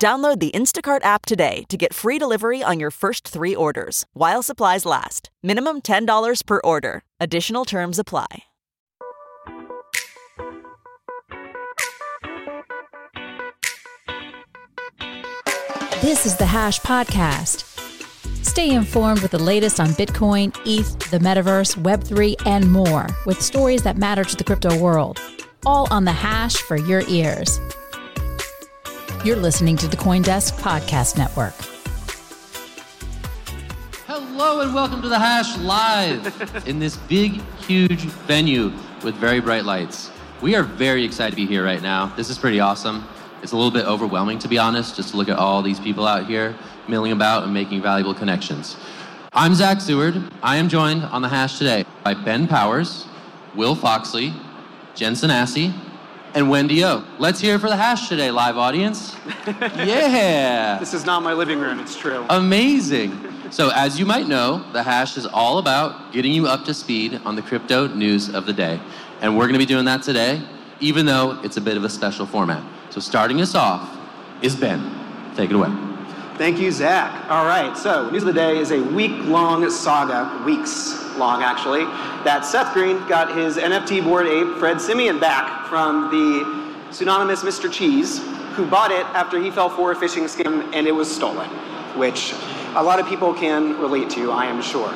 Download the Instacart app today to get free delivery on your first three orders while supplies last. Minimum $10 per order. Additional terms apply. This is the Hash Podcast. Stay informed with the latest on Bitcoin, ETH, the metaverse, Web3, and more with stories that matter to the crypto world. All on the Hash for your ears. You're listening to the Coindesk Podcast Network. Hello and welcome to the Hash live in this big, huge venue with very bright lights. We are very excited to be here right now. This is pretty awesome. It's a little bit overwhelming, to be honest, just to look at all these people out here milling about and making valuable connections. I'm Zach Seward. I am joined on the hash today by Ben Powers, Will Foxley, Jen Sanasie, and Wendy O. Let's hear it for the hash today, live audience. yeah. This is not my living room, it's true. Amazing. So, as you might know, the hash is all about getting you up to speed on the crypto news of the day. And we're going to be doing that today, even though it's a bit of a special format. So, starting us off is Ben. Take it away. Thank you, Zach. All right, so news of the day is a week-long saga, weeks long actually, that Seth Green got his NFT Bored Ape Fred Simian back from the pseudonymous Mr. Cheese, who bought it after he fell for a phishing scam and it was stolen, which a lot of people can relate to, I am sure.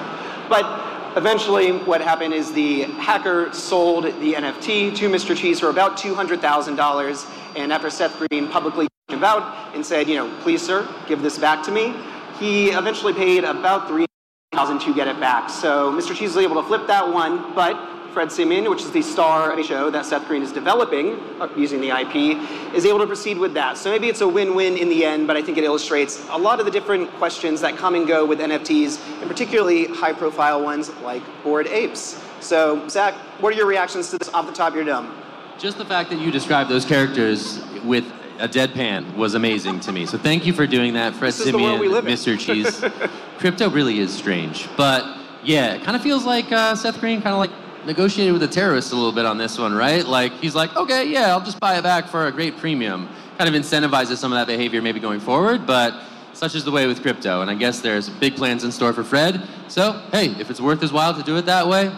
But eventually, what happened is the hacker sold the NFT to Mr. Cheese for about $200,000, and after Seth Green publicly came out and said, you know, please, sir, give this back to me, he eventually paid about three thousand to get it back. So Mr. Cheese was able to flip that one, but Fred Simian, which is the star of a show that Seth Green is developing uh, using the IP, is able to proceed with that. So maybe it's a win-win in the end, but I think it illustrates a lot of the different questions that come and go with NFTs, and particularly high-profile ones like Bored Apes. So Zach, what are your reactions to this off the top of your dome? Just the fact that you described those characters with a deadpan was amazing to me. So thank you for doing that, Fred This is the world Simian, we live in. Mr. Cheese. Crypto really is strange, but yeah, it kind of feels like uh, Seth Green kind of like negotiated with the terrorists a little bit on this one, right? Like he's like, okay, yeah, I'll just buy it back for a great premium. Kind of incentivizes some of that behavior maybe going forward, but such is the way with crypto. And I guess there's big plans in store for Fred. So hey, if it's worth his while to do it that way,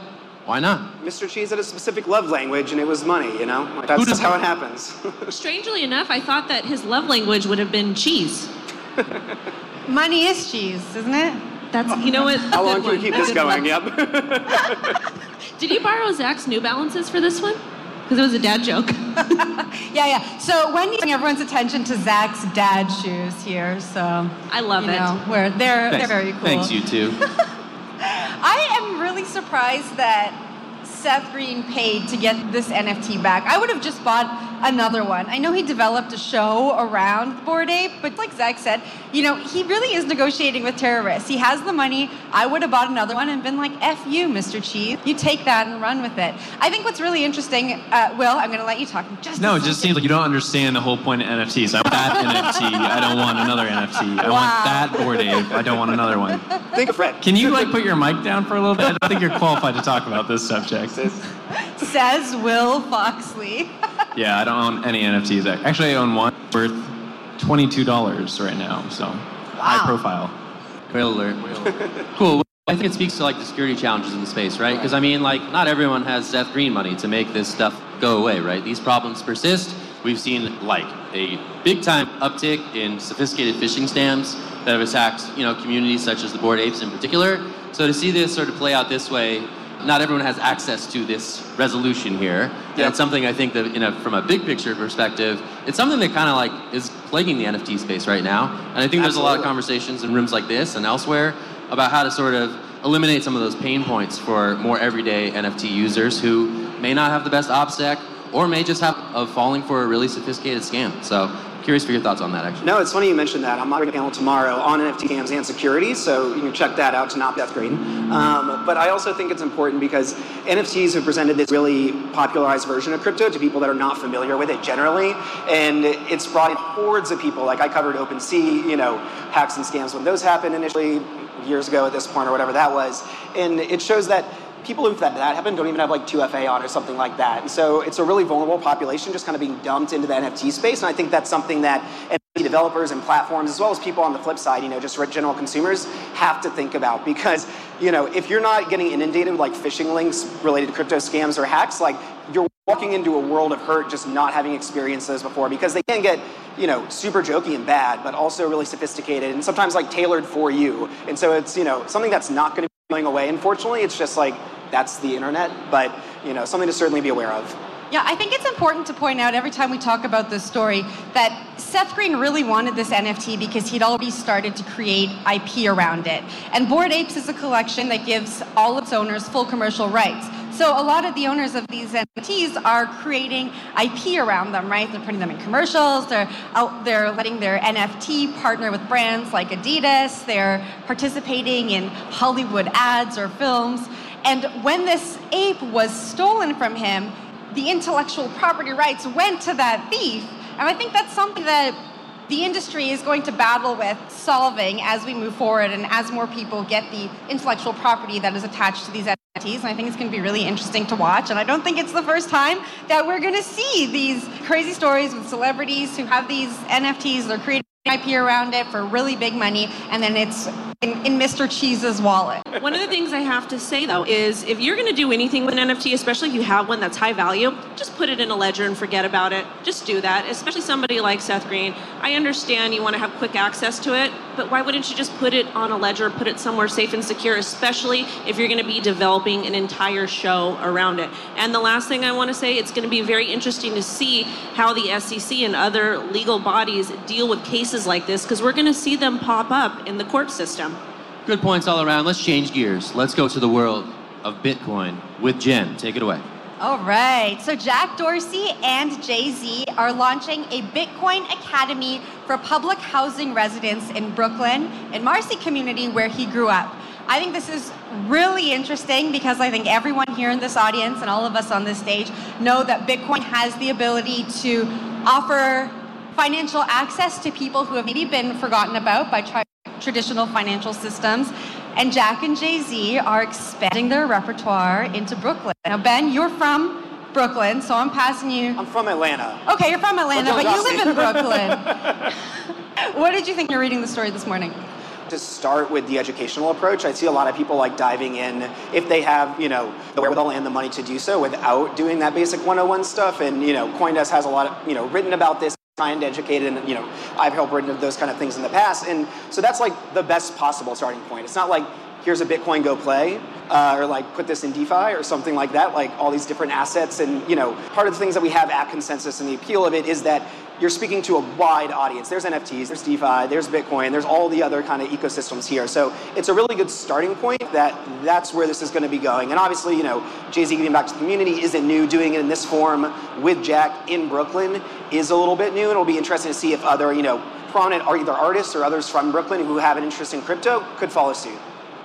why not? Mr. Cheese had a specific love language, and it was money, you know? Like, that's just how it happens. Strangely enough, I thought that his love language would have been cheese. Money is cheese, isn't it? That's you know what? how long can we keep this going? Yep. Did you borrow Zach's New Balances for this one? Because it was a dad joke. Yeah, yeah. So Wendy's bringing everyone's attention to Zach's dad shoes here. So I love you it. know, where they're Thanks. they're very cool. Thanks, you two. I am really surprised that Seth Green paid to get this NFT back. I would have just bought another one. I know he developed a show around Bored Ape, but like Zach said, you know, he really is negotiating with terrorists. He has the money. I would have bought another one and been like, F you, Mr. Cheese. You take that and run with it. I think what's really interesting, uh, Will, I'm going to let you talk just No, it just seems like you don't understand the whole point of NFTs. I want that NFT. I don't want another NFT. I Wow. want that Bored Ape. I don't want another one. Think of Fred. Can you like put your mic down for a little bit? I don't think you're qualified to talk about this subject. Says Will Foxley. Yeah, I don't own any NFTs. Actually, I own one worth twenty-two dollars right now. So high profile. Whale alert. cool. I think it speaks to like the security challenges in the space, right? Because I mean, like, not everyone has Seth Green money to make this stuff go away, right? These problems persist. We've seen like a big time uptick in sophisticated phishing scams that have attacked, you know, communities such as the Bored Apes in particular. So to see this sort of play out this way, not everyone has access to this resolution here. And it's something I think that, you know, from a big picture perspective, it's something that kind of like is plaguing the NFT space right now. And I think there's a lot of conversations in rooms like this and elsewhere about how to sort of eliminate some of those pain points for more everyday NFT users who may not have the best OPSEC or may just have of falling for a really sophisticated scam. So curious for your thoughts on that actually. No, it's funny you mentioned that. I'm moderating a panel tomorrow on NFT scams and security, so you can check that out to not Death Green. Um, but I also think it's important because NFTs have presented this really popularized version of crypto to people that are not familiar with it generally, and it's brought in hordes of people. Like I covered OpenSea, you know, hacks and scams when those happened initially years ago at this point or whatever that was, and it shows that people who've had that happen don't even have like 2FA on or something like that. And so it's a really vulnerable population just kind of being dumped into the NFT space. And I think that's something that NFT developers and platforms, as well as people on the flip side, you know, just general consumers, have to think about because, you know, if you're not getting inundated with like phishing links related to crypto scams or hacks, like you're walking into a world of hurt just not having experienced those before because they can get you know super jokey and bad but also really sophisticated and sometimes like tailored for you and so it's you know something that's not going to be going away unfortunately it's just like that's the internet but you know something to certainly be aware of Yeah, I think it's important to point out every time we talk about this story that Seth Green really wanted this NFT because he'd already started to create IP around it. And Bored Apes is a collection that gives all its owners full commercial rights. So a lot of the owners of these NFTs are creating IP around them, right? They're putting them in commercials. They're out, they're letting their NFT partner with brands like Adidas. They're participating in Hollywood ads or films. And when this ape was stolen from him, the intellectual property rights went to that thief. And I think that's something that the industry is going to battle with solving as we move forward and as more people get the intellectual property that is attached to these NFTs. And I think it's going to be really interesting to watch. And I don't think it's the first time that we're going to see these crazy stories with celebrities who have these NFTs, they're creating IP around it for really big money, and then it's in, in Mr. Cheese's wallet. One of the things I have to say though is if you're going to do anything with an NFT, especially if you have one that's high value, just put it in a ledger and forget about it. Just do that, especially somebody like Seth Green. I understand you want to have quick access to it, but why wouldn't you just put it on a ledger, put it somewhere safe and secure, especially if you're going to be developing an entire show around it. And the last thing I want to say, it's going to be very interesting to see how the SEC and other legal bodies deal with cases like this because we're going to see them pop up in the court system. Good points all around. Let's change gears. Let's go to the world of Bitcoin with Jen. Take it away. All right. So Jack Dorsey and Jay Z are launching a Bitcoin Academy for public housing residents in Brooklyn, in Marcy community where he grew up. I think this is really interesting because I think everyone here in this audience and all of us on this stage know that Bitcoin has the ability to offer financial access to people who have maybe been forgotten about by tri- traditional financial systems. And Jack and Jay Z are expanding their repertoire into Brooklyn. Now, Ben, you're from Brooklyn, so I'm passing you. i'm from atlanta Okay, you're from Atlanta, but you live in Brooklyn. what did you think you're reading the story this morning? to start with the educational approach. I see a lot of people like diving in if they have, you know, the wherewithal and the money to do so without doing that basic 101 stuff. And, you know, Coindesk has a lot of, you know, written about this, trying to educate and, you know, I've helped written those kind of things in the past. And so that's like the best possible starting point. It's not like, here's a Bitcoin, go play, uh, or like put this in DeFi or something like that, like all these different assets. And, you know, part of the things that we have at Consensus and the appeal of it is that you're speaking to a wide audience. There's NFTs, there's DeFi, there's Bitcoin, there's all the other kind of ecosystems here. So it's a really good starting point that that's where this is going to be going. And obviously, you know, Jay-Z giving back to the community isn't new. Doing it in this form with Jack in Brooklyn is a little bit new. And it'll be interesting to see if other, you know, prominent either artists or others from Brooklyn who have an interest in crypto could follow suit.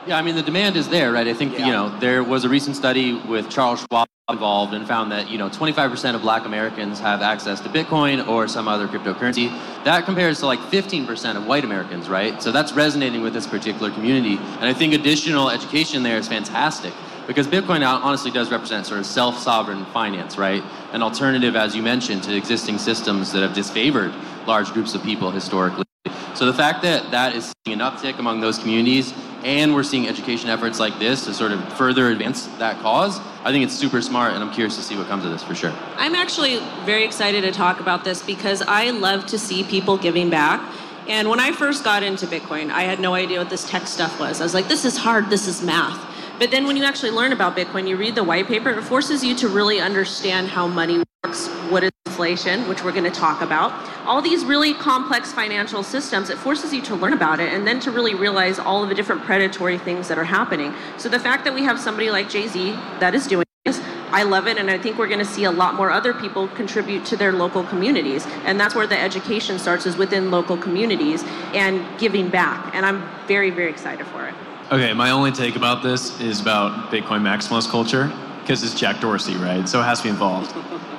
Yeah, I mean the demand is there, right? I think Yeah. you know there was a recent study with Charles Schwab involved and found that you know 25% of Black Americans have access to Bitcoin or some other cryptocurrency. That compares to like 15% of white Americans, right? So that's resonating with this particular community, and I think additional education there is fantastic because Bitcoin uh, honestly does represent sort of self-sovereign finance, right? An alternative, as you mentioned, to existing systems that have disfavored large groups of people historically. So the fact that that is seeing an uptick among those communities and we're seeing education efforts like this to sort of further advance that cause, I think it's super smart and I'm curious to see what comes of this for sure. I'm actually very excited to talk about this because I love to see people giving back. And when I first got into Bitcoin, I had no idea what this tech stuff was. I was like, this is hard, this is math. But then when you actually learn about Bitcoin, you read the white paper, it forces you to really understand how money works, what is inflation, which we're going to talk about. All these really complex financial systems, it forces you to learn about it and then to really realize all of the different predatory things that are happening. So the fact that we have somebody like Jay Z that is doing this, I love it, and I think we're going to see a lot more other people contribute to their local communities, and that's where the education starts is within local communities and giving back. And I'm very, very excited for it. Okay, my only take about this is about Bitcoin maximalist culture, because it's Jack Dorsey, right? So it has to be involved.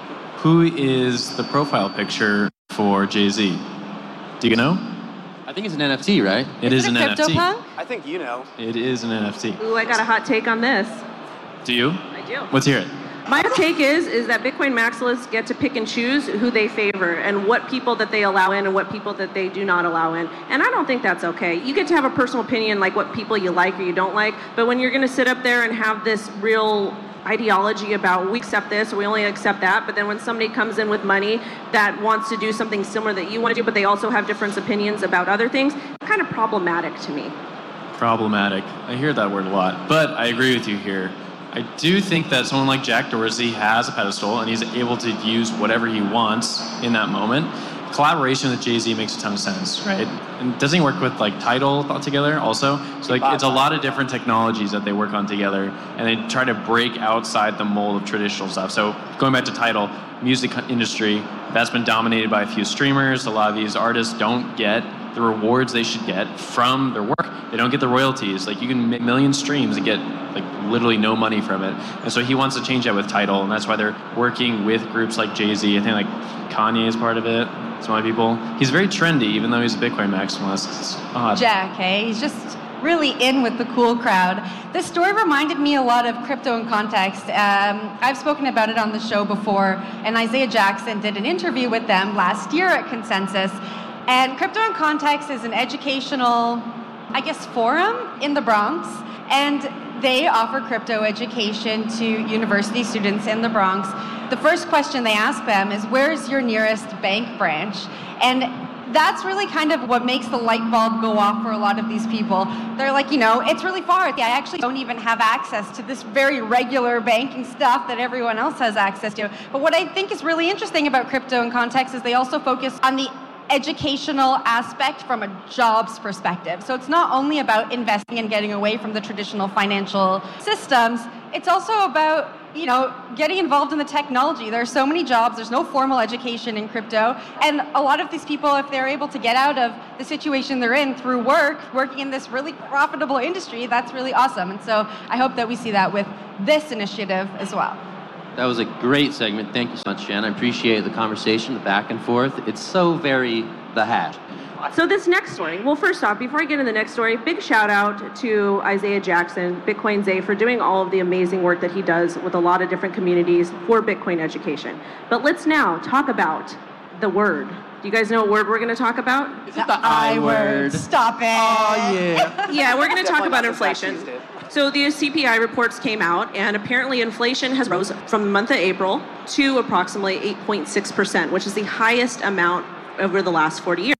Who is the profile picture for Jay Z? Do you know? I think it's an NFT, right? It is, it an a crypto NFT. punk? I think you know. It is an NFT. Ooh, I got a hot take on this. Do you? I do. Let's hear it. My take is is that Bitcoin maximalists get to pick and choose who they favor and what people that they allow in and what people that they do not allow in. And I don't think that's okay. You get to have a personal opinion like what people you like or you don't like, but when you're going to sit up there and have this real ideology about we accept this we only accept that, but then when somebody comes in with money that wants to do something similar that you want to do, but they also have different opinions about other things, kind of problematic to me. Problematic. I hear that word a lot, but I agree with you here. I do think that someone like Jack Dorsey has a pedestal and he's able to use whatever he wants in that moment. Collaboration with Jay Z makes a ton of sense, right? And doesn't he work with like Tidal together also? So like it's a lot of different technologies that they work on together, and they try to break outside the mold of traditional stuff. So going back to Tidal, music industry that's been dominated by a few streamers. A lot of these artists don't get the rewards they should get from their work. They don't get the royalties. Like you can make million streams and get like literally no money from it. And so he wants to change that with Tidal, and that's why they're working with groups like Jay Z. I think like Kanye is part of it. Some other people. He's very trendy, even though he's a Bitcoin maximalist. Jack, hey? He's just really in with the cool crowd. This story reminded me a lot of Crypto in Context. Um, I've spoken about it on the show before, and Isaiah Jackson did an interview with them last year at Consensus. And Crypto in Context is an educational, I guess, forum in the Bronx. And they offer crypto education to university students in the Bronx. The first question they ask them is, Where's your nearest bank branch? And that's really kind of what makes the light bulb go off for a lot of these people. They're like, you know, it's really far. I actually don't even have access to this very regular banking stuff that everyone else has access to. But what I think is really interesting about crypto in context is they also focus on the educational aspect from a jobs perspective. So it's not only about investing and getting away from the traditional financial systems, it's also about you know, getting involved in the technology. There are so many jobs, there's no formal education in crypto. And a lot of these people, if they're able to get out of the situation they're in through work, working in this really profitable industry, that's really awesome. And so I hope that we see that with this initiative as well. That was a great segment. Thank you so much, Jen. I appreciate the conversation, the back and forth. It's so very the hat. So this next story, well, first off, before I get into the next story, big shout out to Isaiah Jackson, Bitcoin Zay, for doing all of the amazing work that he does with a lot of different communities for Bitcoin education. But let's now talk about the word. Do you guys know what word we're going to talk about? Is it the I word? Stop it. Oh, yeah. Yeah, we're going to talk about not the fact inflation. So the CPI reports came out, and apparently inflation has rose from the month of April to approximately 8.6%, which is the highest amount over the last 40 years.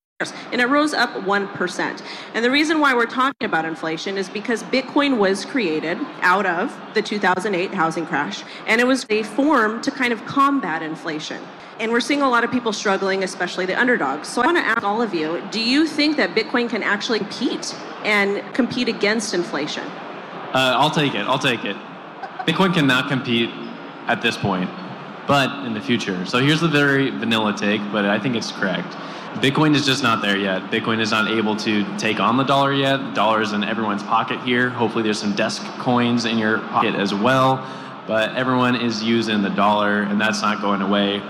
And it rose up 1%. And the reason why we're talking about inflation is because Bitcoin was created out of the 2008 housing crash, and it was a form to kind of combat inflation. And we're seeing a lot of people struggling, especially the underdogs. So I want to ask all of you do you think that Bitcoin can actually compete and compete against inflation? Uh, I'll take it. I'll take it. Bitcoin cannot compete at this point, but in the future. So here's the very vanilla take, but I think it's correct. Bitcoin is just not there yet. Bitcoin is not able to take on the dollar yet. The dollar is in everyone's pocket here. Hopefully, there's some desk coins in your pocket as well. But everyone is using the dollar, and that's not going away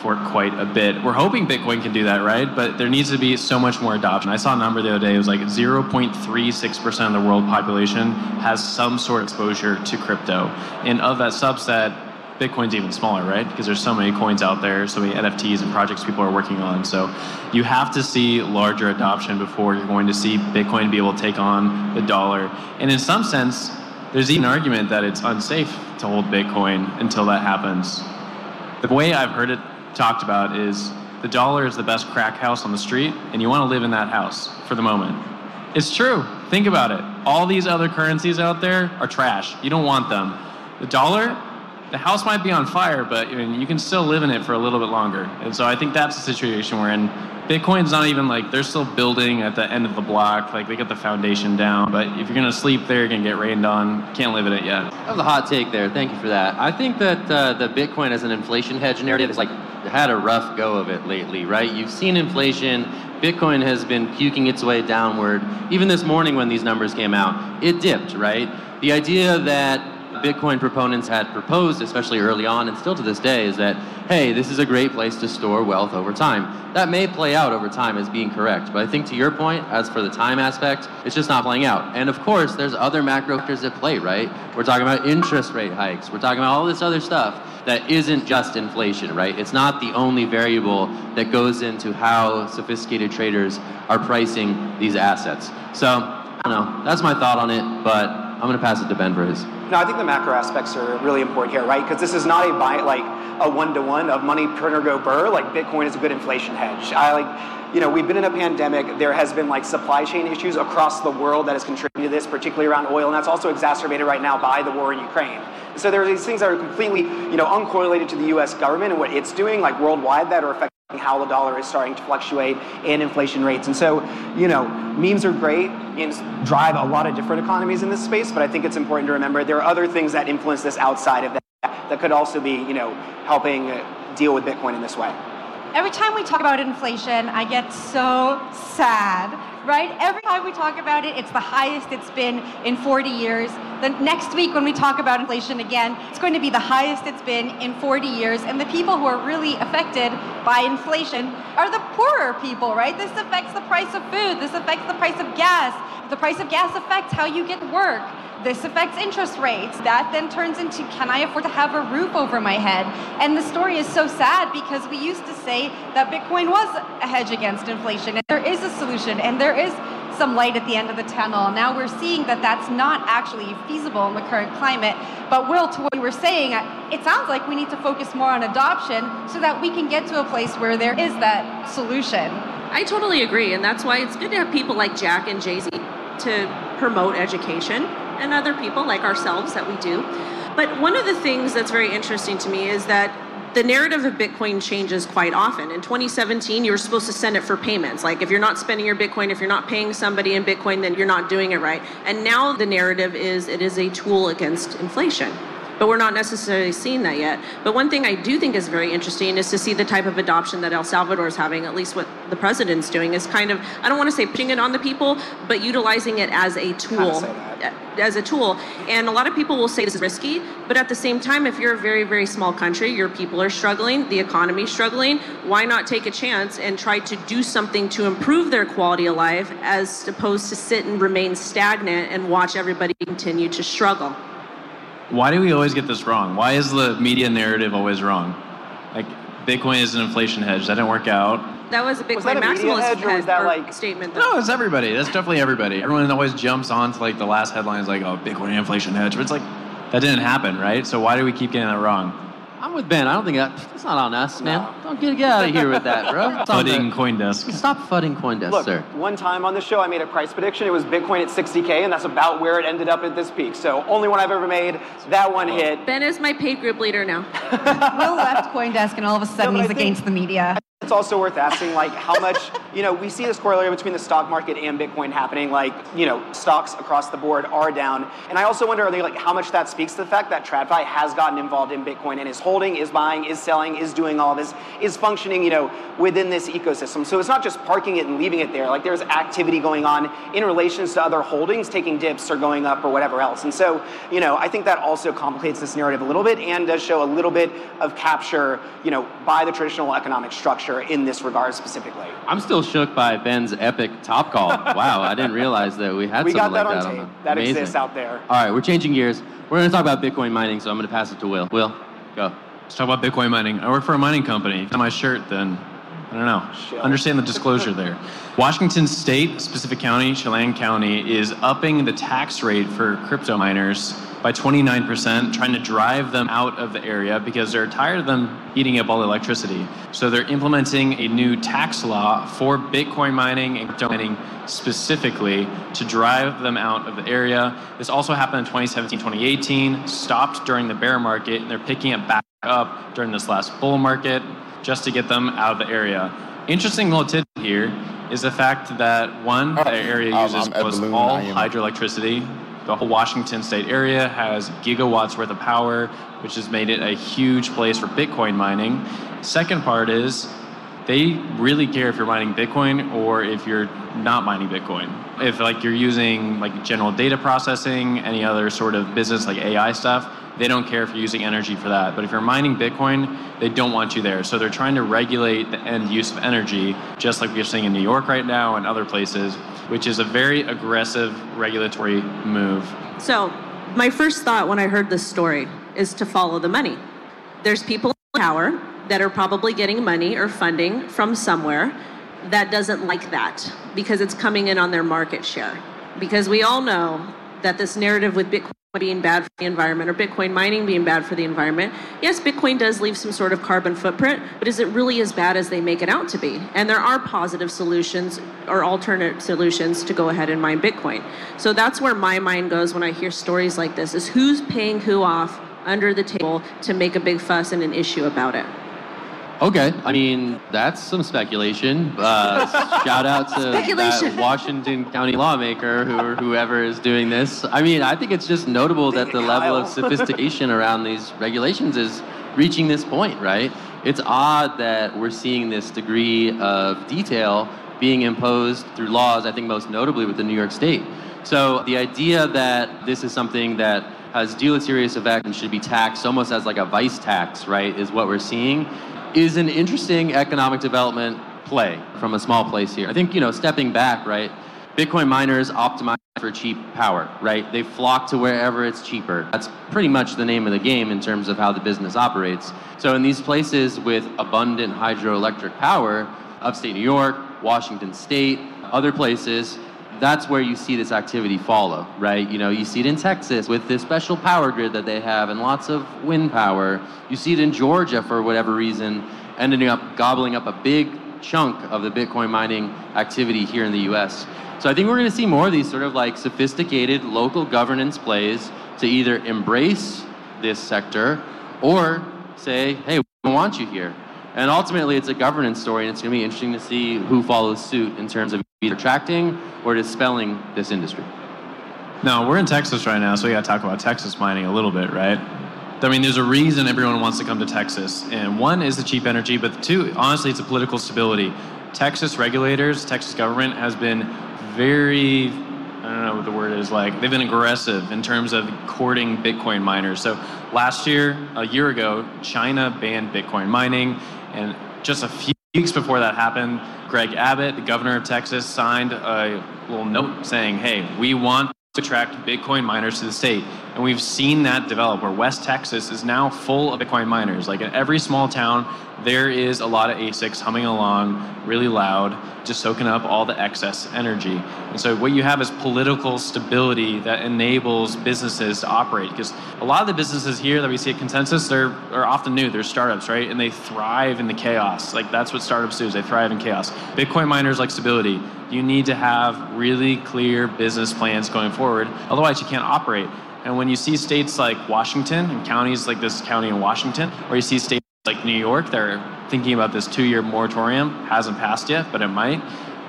for quite a bit. We're hoping Bitcoin can do that, right? But there needs to be so much more adoption. I saw a number the other day. It was like 0.36% of the world population has some sort of exposure to crypto. And of that subset, Bitcoin's even smaller, right? Because there's so many coins out there, so many NFTs and projects people are working on. So you have to see larger adoption before you're going to see Bitcoin be able to take on the dollar. And in some sense, there's even an argument that it's unsafe to hold Bitcoin until that happens. The way I've heard it talked about is the dollar is the best crack house on the street, and you want to live in that house for the moment. It's true. Think about it. All these other currencies out there are trash. You don't want them. The dollar, the house might be on fire, but I mean, you can still live in it for a little bit longer. And so I think that's the situation we're in. Bitcoin's not even like they're still building at the end of the block. Like they got the foundation down, but if you're gonna sleep there, you're gonna get rained on. Can't live in it yet. That was a hot take there. Thank you for that. I think that uh, the Bitcoin as an inflation hedge narrative is like had a rough go of it lately, right? You've seen inflation. Bitcoin has been puking its way downward. Even this morning when these numbers came out, it dipped, right? The idea that Bitcoin proponents had proposed, especially early on and still to this day, is that, hey, this is a great place to store wealth over time. That may play out over time as being correct, but I think to your point, as for the time aspect, it's just not playing out. And of course, there's other macro factors at play, right? We're talking about interest rate hikes, we're talking about all this other stuff that isn't just inflation, right? It's not the only variable that goes into how sophisticated traders are pricing these assets. So, I don't know. That's my thought on it, but I'm going to pass it to Ben for his. No, I think the macro aspects are really important here, right? Because this is not a buy, like a one-to-one of money printer go burr. Like Bitcoin is a good inflation hedge. I like, you know, we've been in a pandemic. There has been like supply chain issues across the world that has contributed to this, particularly around oil, and that's also exacerbated right now by the war in Ukraine. So there are these things that are completely, you know, uncorrelated to the U.S. government and what it's doing, like worldwide, that are affecting how the dollar is starting to fluctuate and inflation rates. And so, you know, memes are great. Memes drive a lot of different economies in this space, but I think it's important to remember there are other things that influence this outside of that that could also be, you know, helping uh, deal with Bitcoin in this way. Every time we talk about inflation, I get so sad, right? Every time we talk about it, it's the highest it's been in 40 years. The next week, when we talk about inflation again, it's going to be the highest it's been in 40 years. And the people who are really affected by inflation are the poorer people, right? This affects the price of food, this affects the price of gas. The price of gas affects how you get work. This affects interest rates. That then turns into can I afford to have a roof over my head? And the story is so sad because we used to say that Bitcoin was a hedge against inflation. And there is a solution and there is some light at the end of the tunnel. Now we're seeing that that's not actually feasible in the current climate. But Will, to what you were saying, it sounds like we need to focus more on adoption so that we can get to a place where there is that solution. I totally agree, and that's why it's good to have people like Jack and Jay Z to promote education and other people like ourselves that we do. But one of the things that's very interesting to me is that the narrative of Bitcoin changes quite often. In 2017, you were supposed to send it for payments. Like if you're not spending your Bitcoin, if you're not paying somebody in Bitcoin, then you're not doing it right. And now the narrative is it is a tool against inflation but we're not necessarily seeing that yet. But one thing I do think is very interesting is to see the type of adoption that El Salvador is having, at least what the president's doing, is kind of, I don't want to say putting it on the people, but utilizing it as a tool. As a tool. And a lot of people will say this is risky, but at the same time, if you're a very, very small country, your people are struggling, the economy's struggling, why not take a chance and try to do something to improve their quality of life as opposed to sit and remain stagnant and watch everybody continue to struggle? Why do we always get this wrong? Why is the media narrative always wrong? Like Bitcoin is an inflation hedge. That didn't work out. That was a Bitcoin Was that a maximalist hedge, or was that, or like- statement. Though. No, it's everybody. That's definitely everybody. Everyone always jumps on to like the last headlines, like, "Oh, Bitcoin inflation hedge," but it's like that didn't happen, right? So why do we keep getting that wrong? I'm with Ben. I don't think that, that's not on us, man. Don't get, get out of here with that, bro. It's on Fudding the- CoinDesk. Stop fudding CoinDesk, Look, sir. one time on the show, I made a price prediction. It was Bitcoin at 60K, and that's about where it ended up at this peak. So, only one I've ever made. That one hit. Ben is my paid group leader now. Will left CoinDesk and all of a sudden No, he's think- against the media. It's also worth asking, like, how much, you know, we see this corollary between the stock market and Bitcoin happening. Like, you know, stocks across the board are down. And I also wonder, like, how much that speaks to the fact that TradFi has gotten involved in Bitcoin and is holding, is buying, is selling, is doing all this, is functioning, you know, within this ecosystem. So it's not just parking it and leaving it there. Like, there's activity going on in relations to other holdings, taking dips or going up or whatever else. And so, you know, I think that also complicates this narrative a little bit and does show a little bit of capture, you know, by the traditional economic structure in this regard specifically. I'm still shook by Ben's epic top call. wow, I didn't realize that we had We got that like on that tape. on the That Amazing. exists out there. All right, we're changing gears. We're going to talk about Bitcoin mining, so I'm going to pass it to Will. Will, go. Let's talk about Bitcoin mining. I work for a mining company. If my shirt, then I don't know. Understand the disclosure there. Washington State, specific county, Chelan County, is upping the tax rate for crypto miners by 29%, trying to drive them out of the area because they're tired of them eating up all the electricity. So they're implementing a new tax law for Bitcoin mining and crypto mining specifically to drive them out of the area. This also happened in 2017, 2018, stopped during the bear market, and they're picking it back up during this last bull market just to get them out of the area. Interesting little tidbit here is the fact that one, the area Um, uses I'm was Balloon. all hydroelectricity. The whole Washington state area has gigawatts worth of power, which has made it a huge place for Bitcoin mining. Second part is they really care if you're mining Bitcoin or if you're not mining Bitcoin. If like you're using like general data processing, any other sort of business like AI stuff, they don't care if you're using energy for that. But if you're mining Bitcoin, they don't want you there. So they're trying to regulate the end use of energy, just like we're seeing in New York right now and other places, which is a very aggressive regulatory move. So, my first thought when I heard this story is to follow the money. There's people in power that are probably getting money or funding from somewhere that doesn't like that because it's coming in on their market share. Because we all know that this narrative with Bitcoin being bad for the environment or Bitcoin mining being bad for the environment, yes, Bitcoin does leave some sort of carbon footprint, but is it really as bad as they make it out to be? And there are positive solutions or alternate solutions to go ahead and mine Bitcoin. So that's where my mind goes when I hear stories like this is who's paying who off under the table to make a big fuss and an issue about it. Okay, I mean that's some speculation. Uh, shout out to that Washington County lawmaker who or whoever is doing this. I mean, I think it's just notable that the level of sophistication around these regulations is reaching this point, right? It's odd that we're seeing this degree of detail being imposed through laws. I think most notably with the New York State. So the idea that this is something that has deleterious effect and should be taxed almost as like a vice tax, right, is what we're seeing, is an interesting economic development play from a small place here. I think, you know, stepping back, right, Bitcoin miners optimize for cheap power, right? They flock to wherever it's cheaper. That's pretty much the name of the game in terms of how the business operates. So in these places with abundant hydroelectric power, upstate New York, Washington State, other places, that's where you see this activity follow, right? You know, you see it in Texas with this special power grid that they have and lots of wind power. You see it in Georgia for whatever reason, ending up gobbling up a big chunk of the Bitcoin mining activity here in the US. So I think we're going to see more of these sort of like sophisticated local governance plays to either embrace this sector or say, hey, we don't want you here. And ultimately, it's a governance story, and it's going to be interesting to see who follows suit in terms of either attracting or dispelling this industry. No, we're in Texas right now, so we got to talk about Texas mining a little bit, right? I mean, there's a reason everyone wants to come to Texas, and one is the cheap energy, but two, honestly, it's a political stability. Texas regulators, Texas government has been very, I don't know what the word is like, they've been aggressive in terms of courting Bitcoin miners. So last year, a year ago, China banned Bitcoin mining, and just a few weeks before that happened, Greg Abbott, the governor of Texas, signed a little note saying, hey, we want to attract Bitcoin miners to the state. And we've seen that develop where West Texas is now full of Bitcoin miners. Like in every small town, there is a lot of ASICs humming along really loud, just soaking up all the excess energy. And so what you have is political stability that enables businesses to operate. Because a lot of the businesses here that we see at Consensus, they're are often new. They're startups, right? And they thrive in the chaos. Like that's what startups do is they thrive in chaos. Bitcoin miners like stability. You need to have really clear business plans going forward. Otherwise you can't operate. And when you see states like Washington and counties like this county in Washington, or you see states like New York, they're thinking about this two-year moratorium, hasn't passed yet, but it might.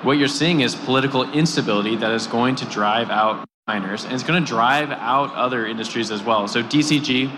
What you're seeing is political instability that is going to drive out miners, and it's going to drive out other industries as well. So DCG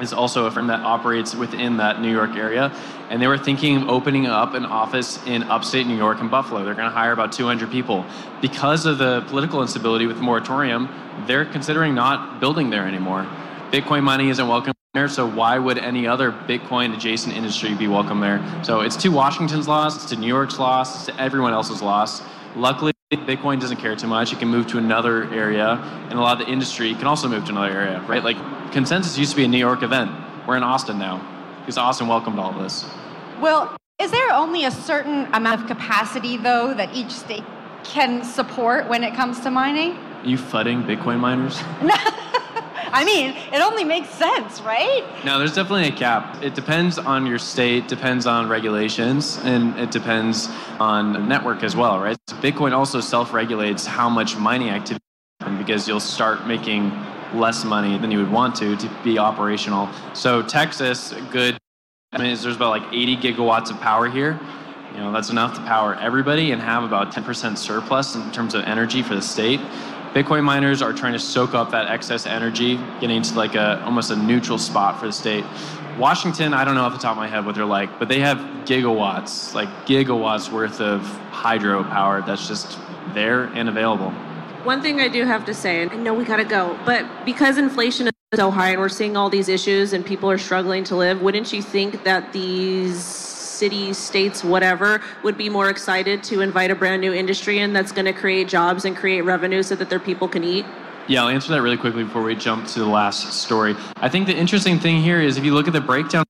is also a firm that operates within that New York area, and they were thinking of opening up an office in upstate New York and Buffalo. They're going to hire about 200 people. Because of the political instability with the moratorium, they're considering not building there anymore. Bitcoin mining isn't welcome so why would any other Bitcoin adjacent industry be welcome there? So it's to Washington's loss, it's to New York's loss, it's to everyone else's loss. Luckily, Bitcoin doesn't care too much. It can move to another area, and a lot of the industry can also move to another area, right? Like Consensus used to be a New York event. We're in Austin now because Austin welcomed all of this. Well, Is there only a certain amount of capacity, though, that each state can support when it comes to mining? Are you fudding Bitcoin miners? I mean, it only makes sense, right? No, there's definitely a cap. It depends on your state, depends on regulations, and it depends on the network as well, right? Bitcoin also self-regulates how much mining activity because you'll start making less money than you would want to to be operational. So Texas, good. I mean, there's about like 80 gigawatts of power here. You know, that's enough to power everybody and have about 10% surplus in terms of energy for the state. Bitcoin miners are trying to soak up that excess energy, getting to like a almost a neutral spot for the state. Washington, I don't know off the top of my head what they're like, but they have gigawatts, like gigawatts worth of hydro power that's just there and available. One thing I do have to say, and I know we gotta go, but because inflation is so high and we're seeing all these issues and people are struggling to live, wouldn't you think that these cities, states, whatever, would be more excited to invite a brand new industry in that's gonna create jobs and create revenue so that their people can eat? Yeah, I'll answer that really quickly before we jump to the last story. I think the interesting thing here is if you look at the breakdown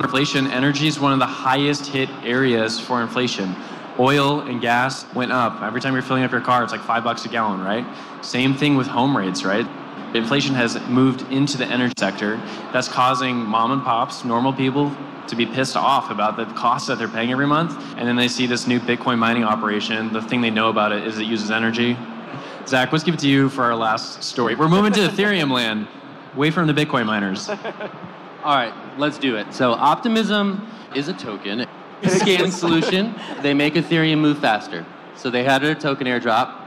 of inflation, energy is one of the highest hit areas for inflation. Oil and gas went up. Every time you're filling up your car, it's like five bucks a gallon, right? Same thing with home rates, right? Inflation has moved into the energy sector. That's causing mom and pops, normal people, to be pissed off about the cost that they're paying every month. And then they see this new Bitcoin mining operation. The thing they know about it is it uses energy. Zach, let's give it to you for our last story. We're moving to Ethereum land, away from the Bitcoin miners. All right, let's do it. So, Optimism is a token, a scaling solution. They make Ethereum move faster. So, they had a token airdrop.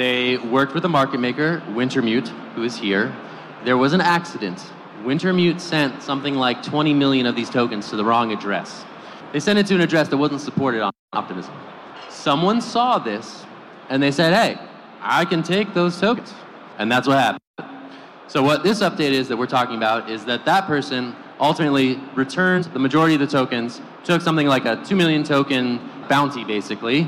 They worked with a market maker, Wintermute, who is here. There was an accident. Wintermute sent something like 20 million of these tokens to the wrong address. They sent it to an address that wasn't supported on Optimism. Someone saw this and they said, hey, I can take those tokens. And that's what happened. So what this update is that we're talking about is that that person ultimately returned the majority of the tokens, took something like a 2 million token bounty basically,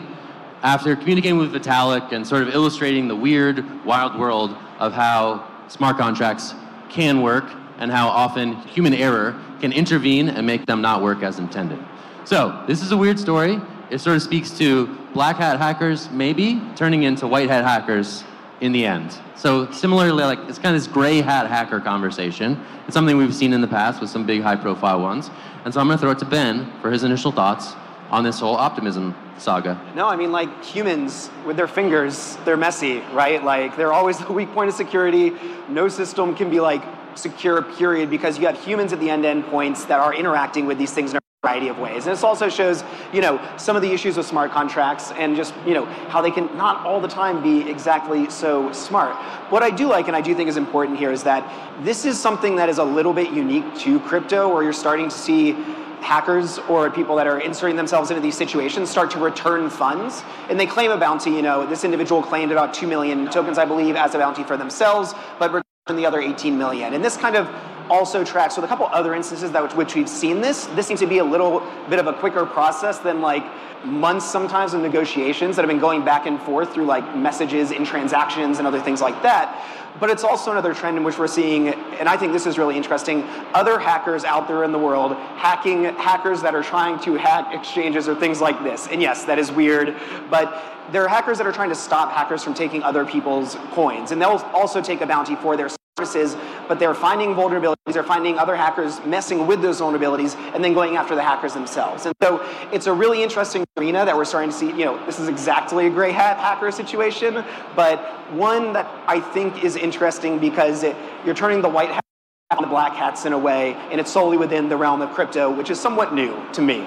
after communicating with Vitalik and sort of illustrating the weird, wild world of how smart contracts can work and how often human error can intervene and make them not work as intended. So this is a weird story. It sort of speaks to black hat hackers maybe turning into white hat hackers in the end. So similarly, like it's kind of this gray hat hacker conversation. It's something we've seen in the past with some big high profile ones. And so I'm going to throw it to Ben for his initial thoughts on this whole optimism saga. No, I mean, like humans with their fingers, they're messy, right? Like they're always the weak point of security. No system can be like secure, period, because you have humans at the end endpoints that are interacting with these things in a variety of ways. And this also shows, you know, some of the issues with smart contracts and just, you know, how they can not all the time be exactly so smart. What I do like and I do think is important here is that this is something that is a little bit unique to crypto where you're starting to see hackers or people that are inserting themselves into these situations start to return funds and they claim a bounty. You know this individual claimed about 2 million tokens i believe as a bounty for themselves but returned the other 18 million. And this kind of also tracks with a couple other instances that which, we've seen this. This seems to be a little bit of a quicker process than like months sometimes of negotiations that have been going back and forth through like messages in transactions and other things like that but it's also another trend in which we're seeing, and I think this is really interesting, other hackers out there in the world hacking hackers that are trying to hack exchanges or things like this. And yes, that is weird, but there are hackers that are trying to stop hackers from taking other people's coins. And they'll also take a bounty for their services, but they're finding vulnerabilities, they're finding other hackers messing with those vulnerabilities and then going after the hackers themselves. And so it's a really interesting arena that we're starting to see, you know, this is exactly a gray hat hacker situation, but one that I think is interesting because it, you're turning the white hat on the black hats in a way, and it's solely within the realm of crypto, which is somewhat new to me.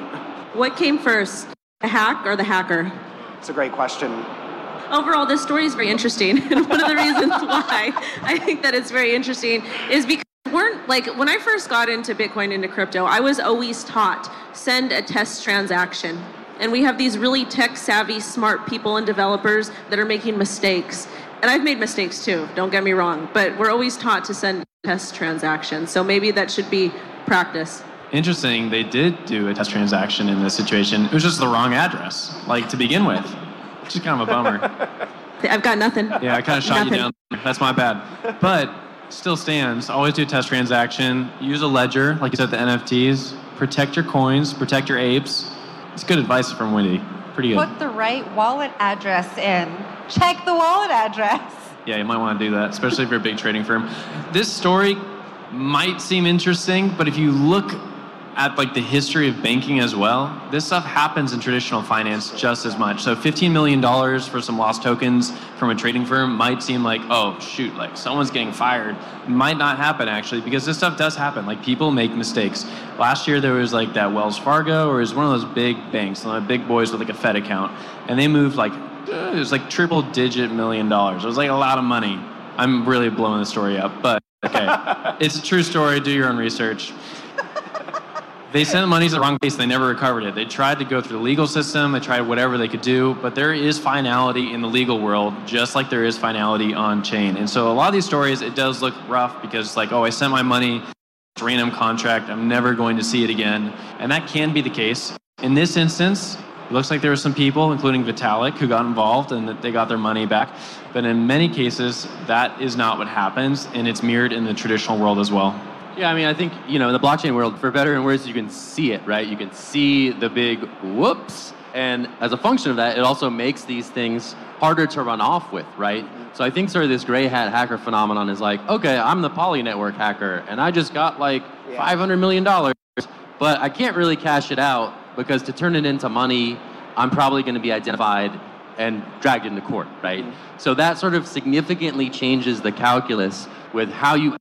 What came first, the hack or the hacker? It's a great question overall, this story is very interesting. And one of the reasons why I think that it's very interesting is because weren't like when I first got into Bitcoin into crypto, I was always taught send a test transaction. And we have these really tech savvy, smart people and developers that are making mistakes. And I've made mistakes too, don't get me wrong, but we're always taught to send test transactions. So maybe that should be practice. Interesting, they did do a test transaction in this situation. It was just the wrong address, like to begin with which is kind of a bummer. I've got nothing. Yeah, I kind of shot nothing. you down. That's my bad. But still stands. Always do a test transaction. Use a ledger, like you said, the NFTs. Protect your coins. Protect your apes. It's good advice from Wendy. Pretty good. Put the right wallet address in. Check the wallet address. Yeah, you might want to do that, especially if you're a big trading firm. This story might seem interesting, but if you look at like the history of banking as well, this stuff happens in traditional finance just as much. So 15 million dollars for some lost tokens from a trading firm might seem like, oh shoot, like someone's getting fired. Might not happen actually, because this stuff does happen. Like people make mistakes. Last year there was like that Wells Fargo, or it was one of those big banks, one of the big boys with like a Fed account, and they moved like it was like triple digit million dollars. It was like a lot of money. I'm really blowing the story up, but okay. it's a true story. Do your own research. They sent money to the wrong place. They never recovered it. They tried to go through the legal system. They tried whatever they could do, but there is finality in the legal world, just like there is finality on chain. And so a lot of these stories, it does look rough because it's like, oh, I sent my money, random contract. I'm never going to see it again. And that can be the case. In this instance, it looks like there were some people, including Vitalik, who got involved and that they got their money back. But in many cases, that is not what happens, and it's mirrored in the traditional world as well. Yeah, I mean, I think, you know, in the blockchain world, for better and worse, you can see it, right? You can see the big whoops. And as a function of that, it also makes these things harder to run off with, right? So I think sort of this gray hat hacker phenomenon is like, okay, I'm the Poly Network hacker, and I just got like $500 million, but I can't really cash it out because to turn it into money, I'm probably going to be identified and dragged into court, right? Mm-hmm. So that sort of significantly changes the calculus with how you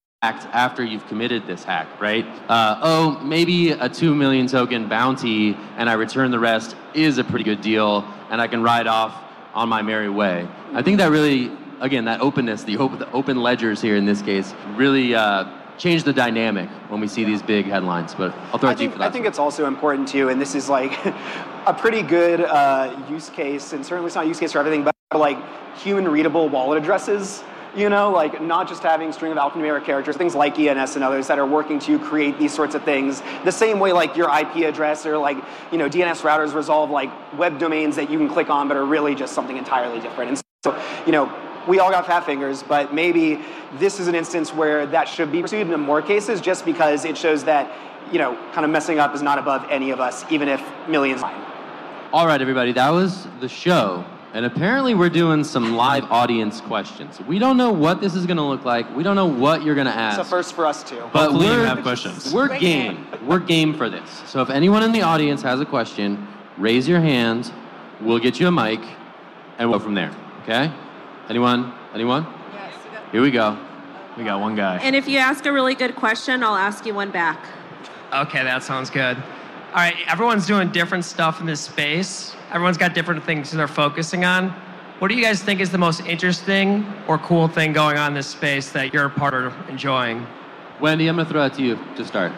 after you've committed this hack, right? Uh, oh, maybe a 2 million token bounty and I return the rest is a pretty good deal and I can ride off on my merry way. I think that really, again, that openness, the open, the open ledgers here in this case, really uh, change the dynamic when we see these big headlines. But I'll throw it to you for that. I think it's also important too, and this is like a pretty good uh, use case, and certainly it's not a use case for everything, but like human readable wallet addresses. You know, like not just having string of alphanumeric characters, things like ENS and others that are working to create these sorts of things. The same way like your IP address or like, you know, DNS routers resolve like web domains that you can click on but are really just something entirely different. And so, you know, we all got fat fingers, but maybe this is an instance where that should be pursued in more cases just because it shows that, you know, kind of messing up is not above any of us, even if millions. All right, everybody, that was the show. And apparently, we're doing some live audience questions. We don't know what this is going to look like. We don't know what you're going to ask. It's a first for us too. But Hopefully we're, have questions. We're game. We're game for this. So if anyone in the audience has a question, raise your hand. We'll get you a mic, and we'll go from there. Okay? Anyone? Anyone? Yes. Here we go. We got one guy. And if you ask a really good question, I'll ask you one back. Okay, that sounds good. All right, everyone's doing different stuff in this space. Everyone's got different things they're focusing on. What do you guys think is the most interesting or cool thing going on in this space that you're a part of enjoying? Wendy, I'm going to throw it to you to start.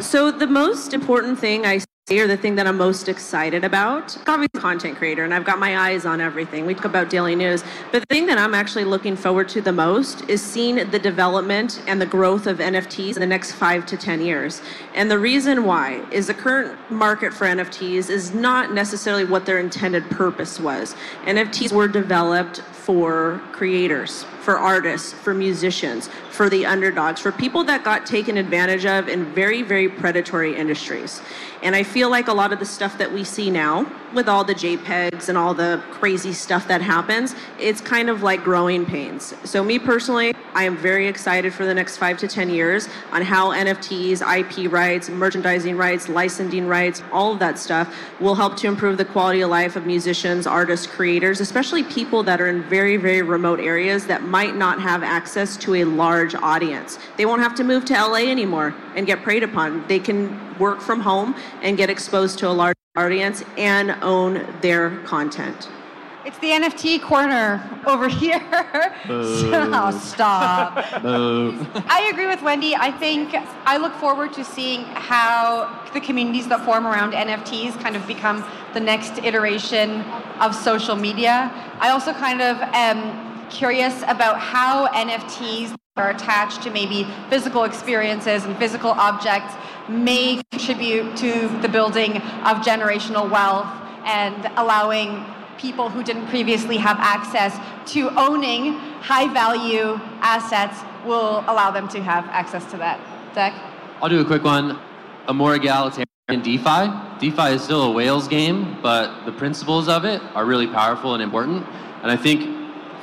So the most important thing I or the thing that I'm most excited about, I'm a content creator and I've got my eyes on everything. We talk about daily news, but the thing that I'm actually looking forward to the most is seeing the development and the growth of NFTs in the next five to 10 years. And the reason why is the current market for NFTs is not necessarily what their intended purpose was. NFTs were developed for creators, for artists, for musicians, for the underdogs, for people that got taken advantage of in very, very predatory industries. And I feel like a lot of the stuff that we see now, with all the JPEGs and all the crazy stuff that happens, it's kind of like growing pains. So, me personally, I am very excited for the next five to 10 years on how NFTs, IP rights, merchandising rights, licensing rights, all of that stuff will help to improve the quality of life of musicians, artists, creators, especially people that are in very, very remote areas that might not have access to a large audience. They won't have to move to LA anymore and get preyed upon. They can work from home and get exposed to a large audience and own their content. It's the NFT corner over here. so, oh, stop. I agree with Wendy. I think I look forward to seeing how the communities that form around NFTs kind of become the next iteration of social media. I also kind of am curious about how NFTs are attached to maybe physical experiences and physical objects may contribute to the building of generational wealth and allowing people who didn't previously have access to owning high value assets will allow them to have access to that. Zach? I'll do a quick one. A more egalitarian DeFi. DeFi is still a whales game, but the principles of it are really powerful and important. And I think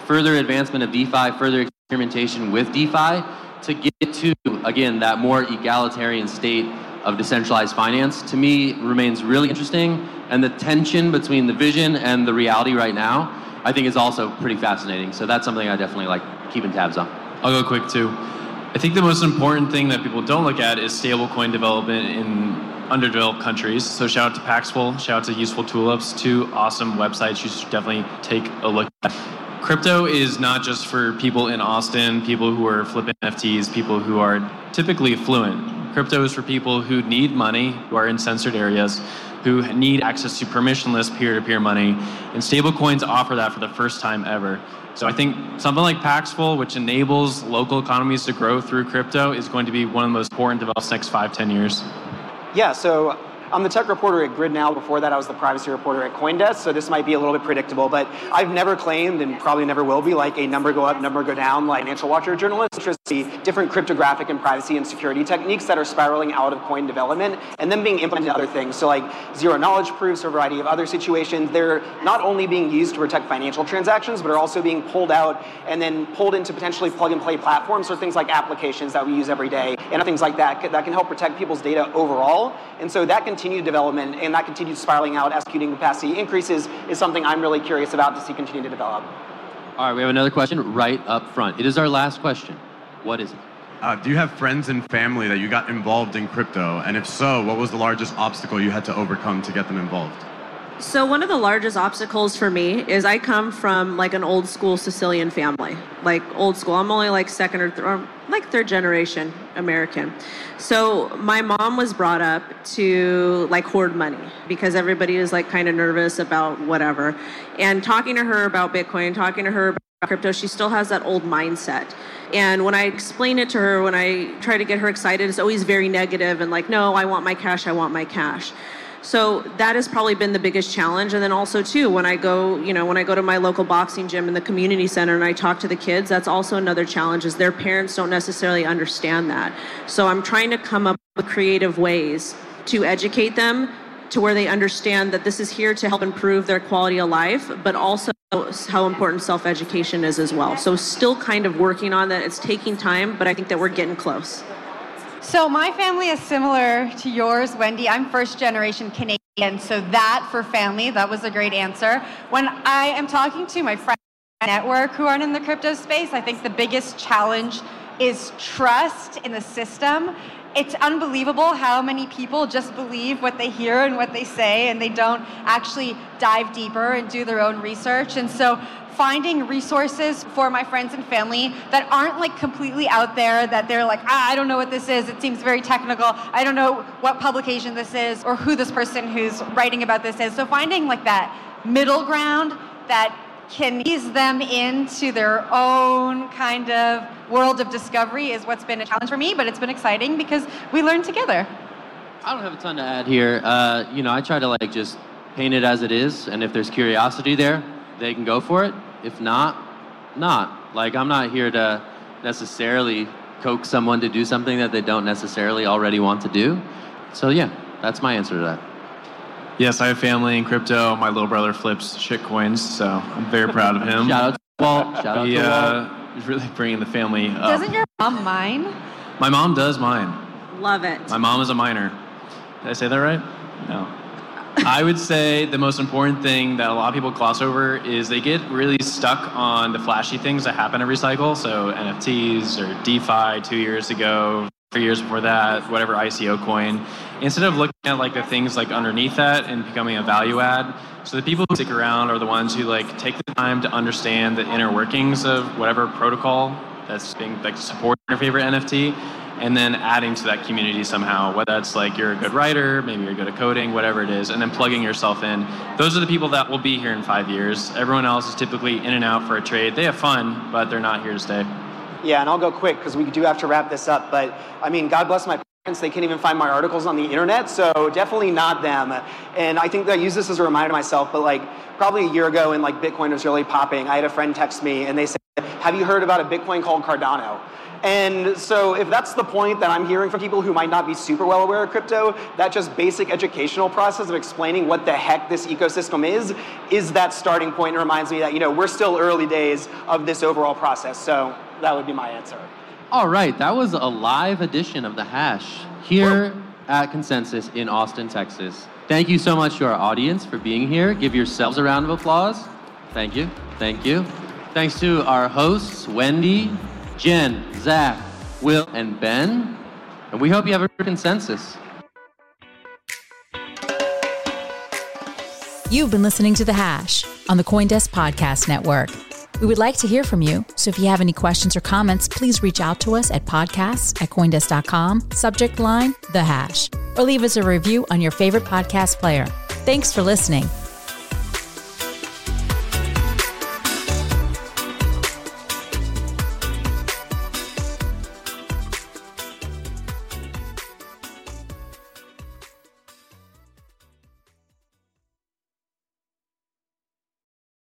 further advancement of DeFi, further experimentation with DeFi to get to, again, that more egalitarian state of decentralized finance, to me, remains really interesting. And the tension between the vision and the reality right now, I think is also pretty fascinating. So that's something I definitely like keeping tabs on. I'll go quick too. I think the most important thing that people don't look at is stablecoin development in underdeveloped countries. So shout out to Paxful, shout out to Useful Tulips, two awesome websites you should definitely take a look at. Crypto is not just for people in Austin, people who are flipping NFTs, people who are typically fluent. Crypto is for people who need money, who are in censored areas, who need access to permissionless peer-to-peer money, and stablecoins offer that for the first time ever. So I think something like Paxful, which enables local economies to grow through crypto, is going to be one of the most important developments next five, ten years. Yeah, so I'm the tech reporter at Grid Now. Before that, I was the privacy reporter at Coindesk, so this might be a little bit predictable, but I've never claimed, and probably never will be, like a number go up, number go down, like Financial Watcher journalist. Just the different cryptographic and privacy and security techniques that are spiraling out of coin development and then being implemented in other things. So, like zero knowledge proofs a variety of other situations, they're not only being used to protect financial transactions, but are also being pulled out and then pulled into potentially plug and play platforms or things like applications that we use every day and things like that that can help protect people's data overall. And so that continued development and that continued spiraling out as computing capacity increases is something I'm really curious about to see continue to develop. All right, we have another question right up front. It is our last question. What is it? Uh, do you have friends and family that you got involved in crypto? And if so, what was the largest obstacle you had to overcome to get them involved? So one of the largest obstacles for me is I come from like an old school Sicilian family, like old school. I'm only like second or, th- or like third generation American. So my mom was brought up to like hoard money because everybody is like kind of nervous about whatever. And talking to her about Bitcoin, talking to her about crypto, she still has that old mindset. And when I explain it to her, when I try to get her excited, it's always very negative and like, no, I want my cash, I want my cash. So that has probably been the biggest challenge. And then also too, when I go, you know, when I go to my local boxing gym in the community center and I talk to the kids, that's also another challenge is their parents don't necessarily understand that. So I'm trying to come up with creative ways to educate them to where they understand that this is here to help improve their quality of life, but also how important self-education is as well. So still kind of working on that. It's taking time, but I think that we're getting close. So my family is similar to yours, Wendy. I'm first generation Canadian, so that for family, that was a great answer. When I am talking to my friends network who aren't in the crypto space, I think the biggest challenge is trust in the system. It's unbelievable how many people just believe what they hear and what they say, and they don't actually dive deeper and do their own research. And so finding resources for my friends and family that aren't like completely out there that they're like ah, i don't know what this is it seems very technical i don't know what publication this is or who this person who's writing about this is so finding like that middle ground that can ease them into their own kind of world of discovery is what's been a challenge for me but it's been exciting because we learn together I don't have a ton to add here. Uh, you know, I try to like just paint it as it is, and if there's curiosity there, they can go for it. If not, not. Like I'm not here to necessarily coax someone to do something that they don't necessarily already want to do. So yeah, that's my answer to that. Yes, I have family in crypto. My little brother flips shit coins, so I'm very proud of him. Shout out to Walt. Shout out he, to Walt. uh, is really bringing the family up. doesn't your mom mine My mom does mine. Love it. My mom is a miner. Did I say that right? No. I would say the most important thing that a lot of people gloss over is they get really stuck on the flashy things that happen every cycle. So NFTs or DeFi two years ago, three years before that, whatever ICO coin. Instead of looking at like the things like underneath that and becoming a value add. So the people who stick around are the ones who like take the time to understand the inner workings of whatever protocol that's being like supporting your favorite NFT and then adding to that community somehow, whether that's like you're a good writer, maybe you're good at coding, whatever it is, and then plugging yourself in. Those are the people that will be here in five years. Everyone else is typically in and out for a trade. They have fun, but they're not here to stay. Yeah, and I'll go quick because we do have to wrap this up. But I mean, God bless my parents. They can't even find my articles on the internet, so definitely not them. And I think that I use this as a reminder to myself. But like probably a year ago, when like Bitcoin was really popping, I had a friend text me and they said, have you heard about a Bitcoin called Cardano? And so if that's the point that I'm hearing from people who might not be super well aware of crypto, that just basic educational process of explaining what the heck this ecosystem is, is that starting point. It reminds me that, you know, we're still early days of this overall process. So that would be my answer. All right, that was a live edition of The Hash here at Consensus in Austin, Texas. Thank you so much to our audience for being here. Give yourselves a round of applause. Thank you. Thank you. Thanks to our hosts, Wendy, Jen, Zach, Will, and Ben. And we hope you have a consensus. You've been listening to The Hash on the Coindesk Podcast Network. We would like to hear from you, so if you have any questions or comments, please reach out to us at podcasts at coindesk.com, subject line The Hash, or leave us a review on your favorite podcast player. Thanks for listening.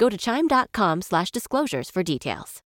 Go to chime.com slash disclosures for details.